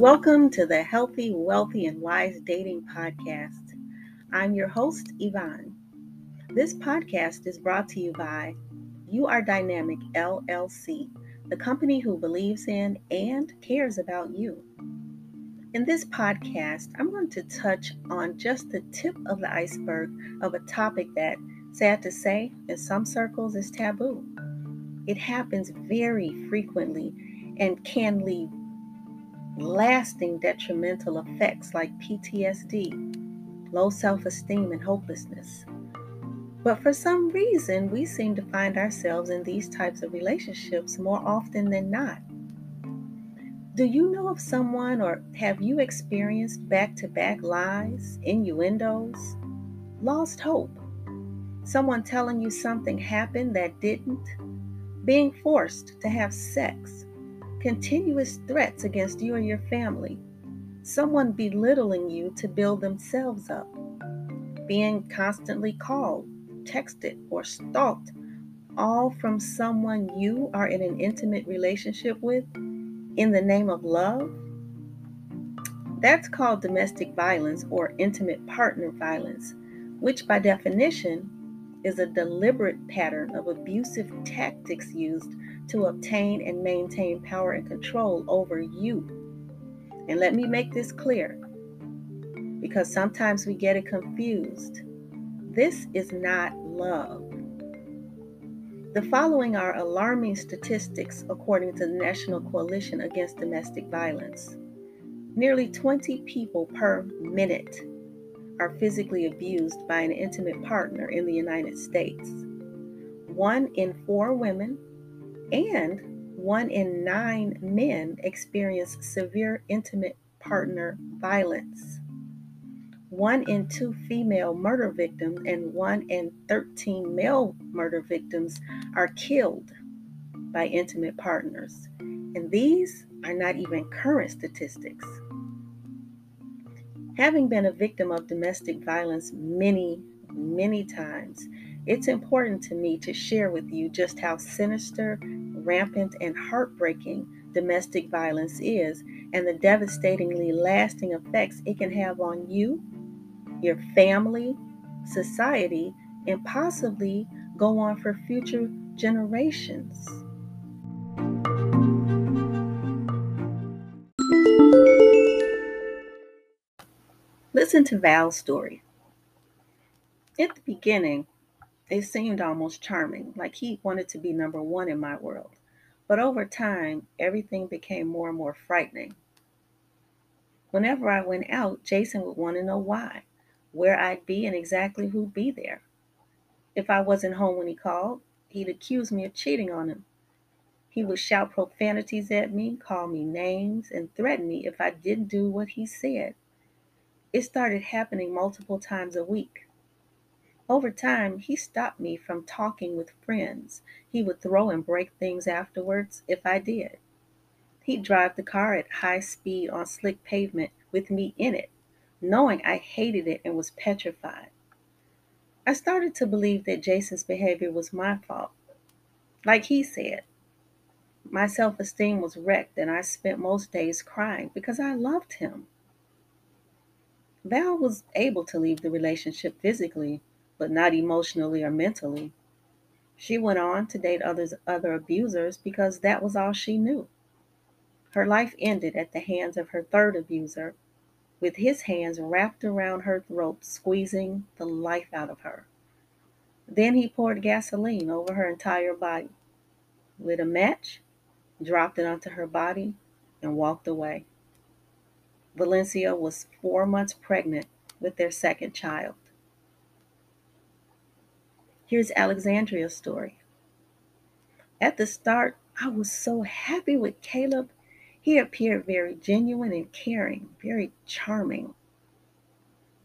Welcome to the Healthy, Wealthy, and Wise Dating Podcast. I'm your host, Yvonne. This podcast is brought to you by You Are Dynamic LLC, the company who believes in and cares about you. In this podcast, I'm going to touch on just the tip of the iceberg of a topic that, sad to say, in some circles is taboo. It happens very frequently and can leave lasting detrimental effects like PTSD, low self esteem, and hopelessness. But for some reason, we seem to find ourselves in these types of relationships more often than not. Do you know of someone or have you experienced back to back lies, innuendos, lost hope? Someone telling you something happened that didn't? Being forced to have sex continuous threats against you or your family, someone belittling you to build themselves up, being constantly called, texted, or stalked, all from someone you are in an intimate relationship with in the name of love. That's called domestic violence or intimate partner violence, which by definition is a deliberate pattern of abusive tactics used to obtain and maintain power and control over you. And let me make this clear because sometimes we get it confused. This is not love. The following are alarming statistics according to the National Coalition Against Domestic Violence. Nearly 20 people per minute are physically abused by an intimate partner in the United States. One in four women and one in nine men experience severe intimate partner violence. One in two female murder victims and one in 13 male murder victims are killed by intimate partners. And these are not even current statistics. Having been a victim of domestic violence many, many times, it's important to me to share with you just how sinister, rampant, and heartbreaking domestic violence is and the devastatingly lasting effects it can have on you, your family, society, and possibly go on for future generations. Listen to Val's story. At the beginning, it seemed almost charming, like he wanted to be number one in my world. But over time, everything became more and more frightening. Whenever I went out, Jason would want to know why, where I'd be, and exactly who'd be there. If I wasn't home when he called, he'd accuse me of cheating on him. He would shout profanities at me, call me names, and threaten me if I didn't do what he said. It started happening multiple times a week. Over time, he stopped me from talking with friends. He would throw and break things afterwards if I did. He'd drive the car at high speed on slick pavement with me in it, knowing I hated it and was petrified. I started to believe that Jason's behavior was my fault. Like he said, my self esteem was wrecked, and I spent most days crying because I loved him. Val was able to leave the relationship physically, but not emotionally or mentally. She went on to date others, other abusers because that was all she knew. Her life ended at the hands of her third abuser, with his hands wrapped around her throat, squeezing the life out of her. Then he poured gasoline over her entire body, lit a match, dropped it onto her body, and walked away. Valencia was four months pregnant with their second child. Here's Alexandria's story. At the start, I was so happy with Caleb. He appeared very genuine and caring, very charming.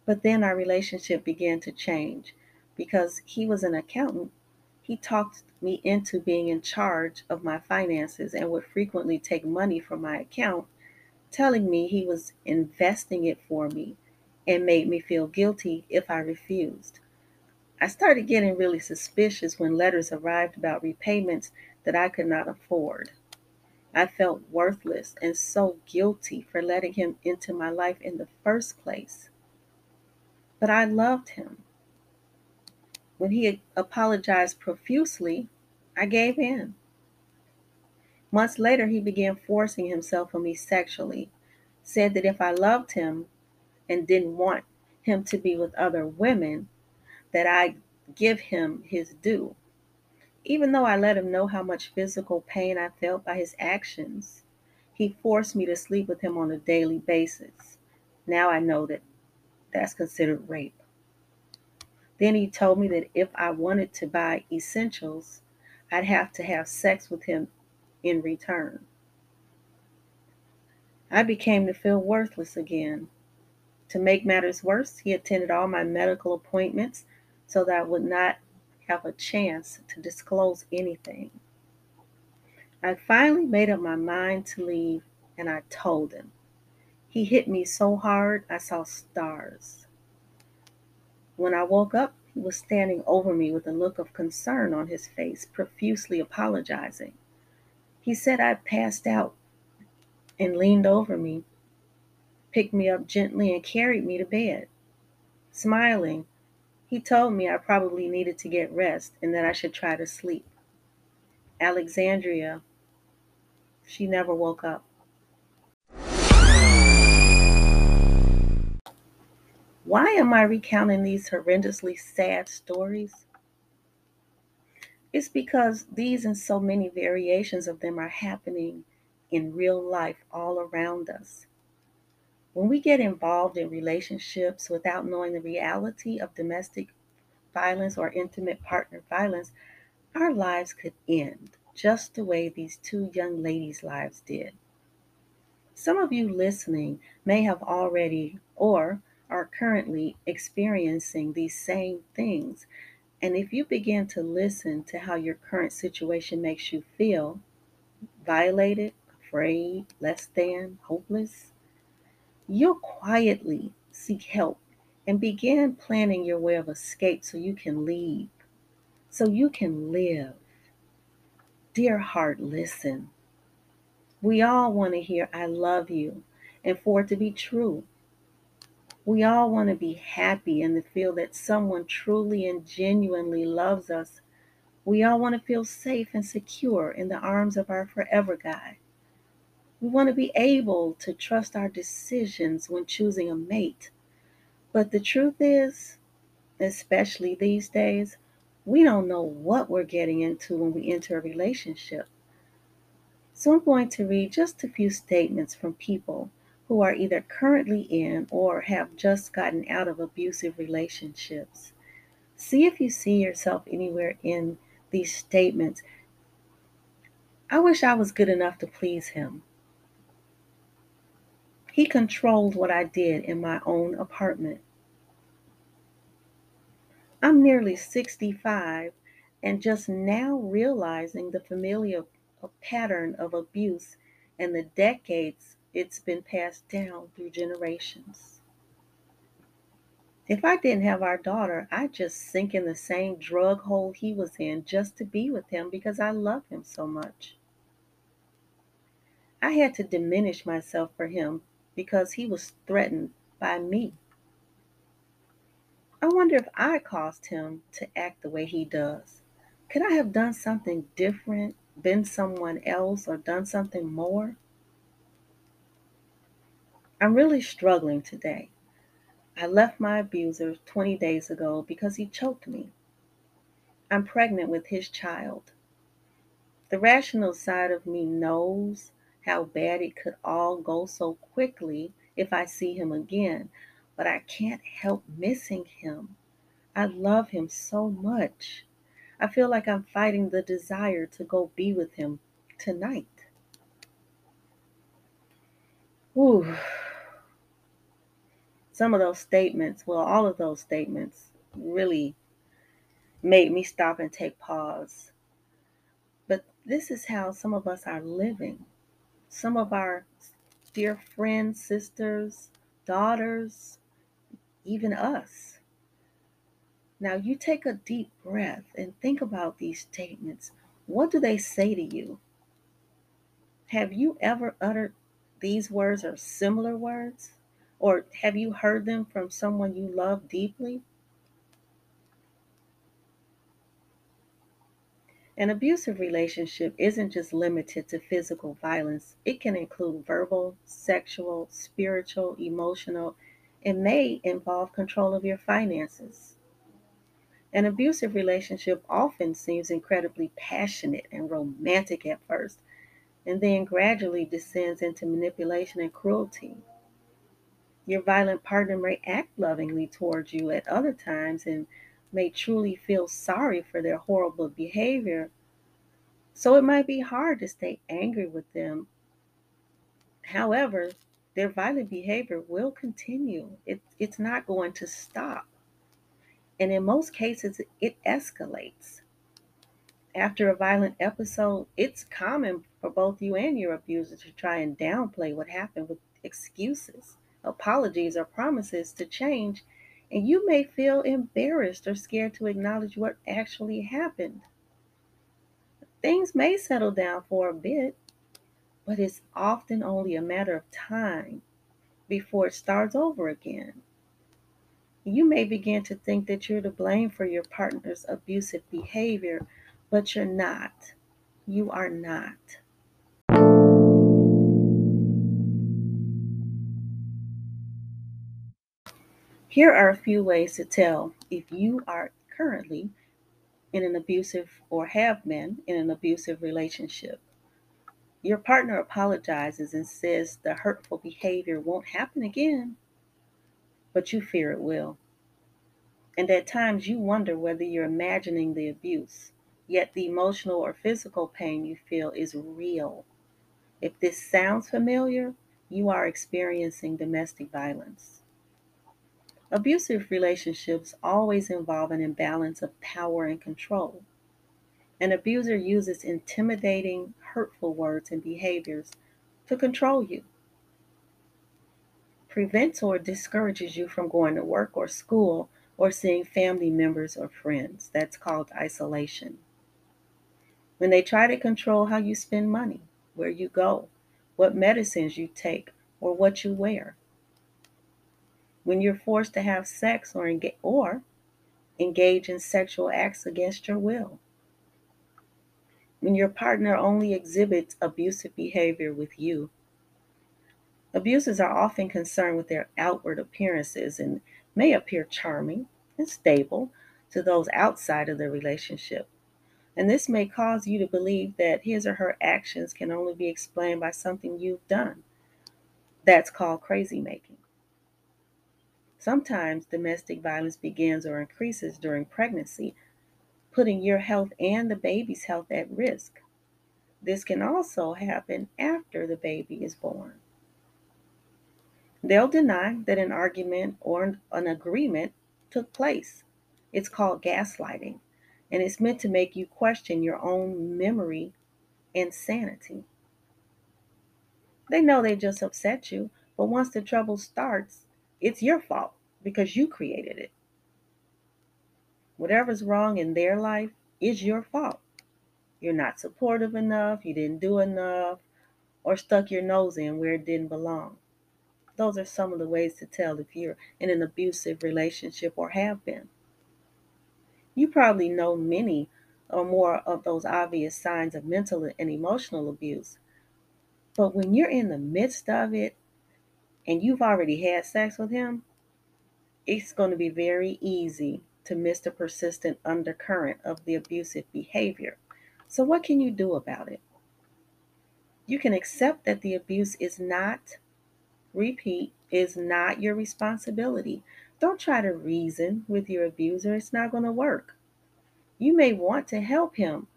But then our relationship began to change because he was an accountant. He talked me into being in charge of my finances and would frequently take money from my account, telling me he was investing it for me and made me feel guilty if I refused. I started getting really suspicious when letters arrived about repayments that I could not afford. I felt worthless and so guilty for letting him into my life in the first place. But I loved him. When he apologized profusely, I gave in. Months later, he began forcing himself on me sexually, said that if I loved him and didn't want him to be with other women, that I give him his due. Even though I let him know how much physical pain I felt by his actions, he forced me to sleep with him on a daily basis. Now I know that that's considered rape. Then he told me that if I wanted to buy essentials, I'd have to have sex with him in return. I became to feel worthless again. To make matters worse, he attended all my medical appointments so that I would not have a chance to disclose anything. I finally made up my mind to leave and I told him. He hit me so hard I saw stars. When I woke up, he was standing over me with a look of concern on his face, profusely apologizing. He said I passed out and leaned over me, picked me up gently, and carried me to bed. Smiling, he told me I probably needed to get rest and that I should try to sleep. Alexandria, she never woke up. Why am I recounting these horrendously sad stories? It's because these and so many variations of them are happening in real life all around us. When we get involved in relationships without knowing the reality of domestic violence or intimate partner violence, our lives could end just the way these two young ladies' lives did. Some of you listening may have already or are currently experiencing these same things and if you begin to listen to how your current situation makes you feel violated, afraid, less than, hopeless you'll quietly seek help and begin planning your way of escape so you can leave, so you can live. Dear heart, listen. We all want to hear, I love you, and for it to be true. We all want to be happy and to feel that someone truly and genuinely loves us. We all want to feel safe and secure in the arms of our forever guy. We want to be able to trust our decisions when choosing a mate. But the truth is, especially these days, we don't know what we're getting into when we enter a relationship. So I'm going to read just a few statements from people who are either currently in or have just gotten out of abusive relationships. See if you see yourself anywhere in these statements. I wish I was good enough to please him. He controlled what I did in my own apartment. I'm nearly 65 and just now realizing the familiar pattern of abuse and the decades it's been passed down through generations. If I didn't have our daughter, I'd just sink in the same drug hole he was in just to be with him because I love him so much. I had to diminish myself for him because he was threatened by me. I wonder if I caused him to act the way he does. Could I have done something different, been someone else, or done something more? I'm really struggling today. I left my abuser 20 days ago because he choked me. I'm pregnant with his child. The rational side of me knows how bad it could all go so quickly if I see him again, but I can't help missing him. I love him so much. I feel like I'm fighting the desire to go be with him tonight. Ooh some of those statements, well, all of those statements really made me stop and take pause. But this is how some of us are living. Some of our dear friends, sisters, daughters, even us. Now, you take a deep breath and think about these statements. What do they say to you? Have you ever uttered these words or similar words? Or have you heard them from someone you love deeply? An abusive relationship isn't just limited to physical violence, it can include verbal, sexual, spiritual, emotional, and may involve control of your finances. An abusive relationship often seems incredibly passionate and romantic at first, and then gradually descends into manipulation and cruelty. Your violent partner may act lovingly towards you at other times and may truly feel sorry for their horrible behavior. So it might be hard to stay angry with them. However, their violent behavior will continue. It, it's not going to stop. And in most cases, it escalates. After a violent episode, it's common for both you and your abuser to try and downplay what happened with excuses, apologies, or promises to change and you may feel embarrassed or scared to acknowledge what actually happened. Things may settle down for a bit, but it's often only a matter of time before it starts over again. You may begin to think that you're to blame for your partner's abusive behavior, but you're not. You are not. Here are a few ways to tell if you are currently in an abusive or have been in an abusive relationship. Your partner apologizes and says the hurtful behavior won't happen again, but you fear it will. And at times you wonder whether you're imagining the abuse, yet the emotional or physical pain you feel is real. If this sounds familiar, you are experiencing domestic violence. Abusive relationships always involve an imbalance of power and control. An abuser uses intimidating, hurtful words and behaviors to control you, prevents or discourages you from going to work or school or seeing family members or friends. That's called isolation. When they try to control how you spend money, where you go, what medicines you take, or what you wear when you're forced to have sex or, engage, or engage in sexual acts against your will. When your partner only exhibits abusive behavior with you. Abusers are often concerned with their outward appearances and may appear charming and stable to those outside of the relationship. And this may cause you to believe that his or her actions can only be explained by something you've done. That's called crazy making. Sometimes domestic violence begins or increases during pregnancy, putting your health and the baby's health at risk. This can also happen after the baby is born. They'll deny that an argument or an agreement took place. It's called gaslighting, and it's meant to make you question your own memory and sanity. They know they just upset you, but once the trouble starts, it's your fault because you created it. Whatever's wrong in their life is your fault. You're not supportive enough, you didn't do enough, or stuck your nose in where it didn't belong. Those are some of the ways to tell if you're in an abusive relationship or have been. You probably know many or more of those obvious signs of mental and emotional abuse. But when you're in the midst of it and you've already had sex with him, it's going to be very easy to miss the persistent undercurrent of the abusive behavior. So, what can you do about it? You can accept that the abuse is not, repeat, is not your responsibility. Don't try to reason with your abuser, it's not going to work. You may want to help him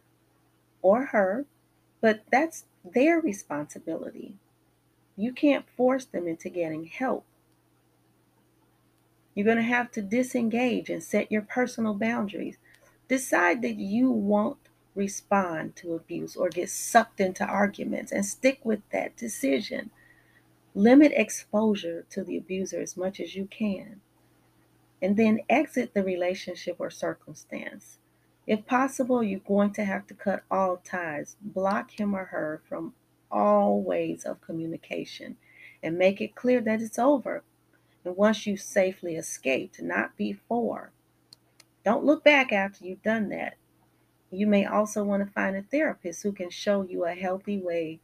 or her, but that's their responsibility. You can't force them into getting help. You're going to have to disengage and set your personal boundaries. Decide that you won't respond to abuse or get sucked into arguments and stick with that decision. Limit exposure to the abuser as much as you can. And then exit the relationship or circumstance. If possible, you're going to have to cut all ties, block him or her from all ways of communication, and make it clear that it's over. And once you safely escaped, not before. Don't look back after you've done that. You may also want to find a therapist who can show you a healthy way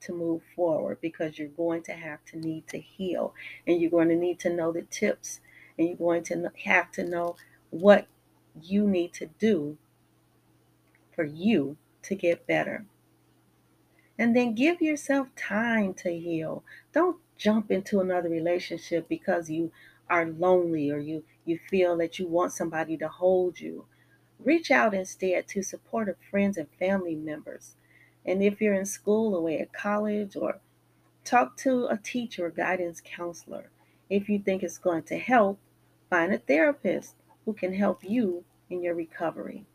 to move forward because you're going to have to need to heal and you're going to need to know the tips and you're going to have to know what you need to do for you to get better. And then give yourself time to heal. Don't jump into another relationship because you are lonely or you, you feel that you want somebody to hold you. Reach out instead to supportive friends and family members. And if you're in school, away at college, or talk to a teacher or guidance counselor. If you think it's going to help, find a therapist who can help you in your recovery.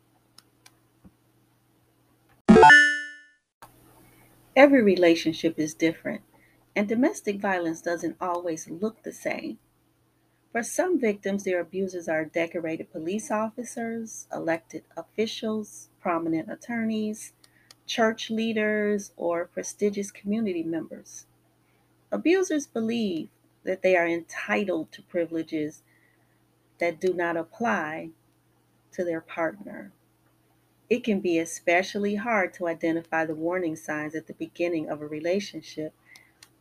Every relationship is different, and domestic violence doesn't always look the same. For some victims, their abusers are decorated police officers, elected officials, prominent attorneys, church leaders, or prestigious community members. Abusers believe that they are entitled to privileges that do not apply to their partner. It can be especially hard to identify the warning signs at the beginning of a relationship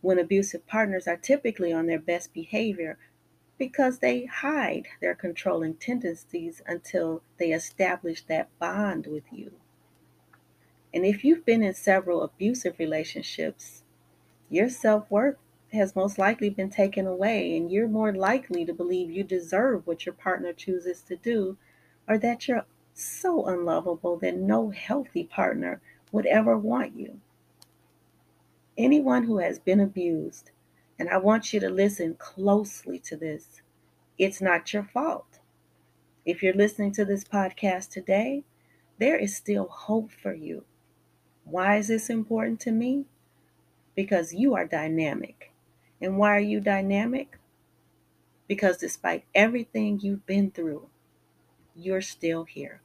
when abusive partners are typically on their best behavior because they hide their controlling tendencies until they establish that bond with you. And if you've been in several abusive relationships, your self worth has most likely been taken away, and you're more likely to believe you deserve what your partner chooses to do, or that you're so unlovable that no healthy partner would ever want you. Anyone who has been abused, and I want you to listen closely to this, it's not your fault. If you're listening to this podcast today, there is still hope for you. Why is this important to me? Because you are dynamic. And why are you dynamic? Because despite everything you've been through, you're still here.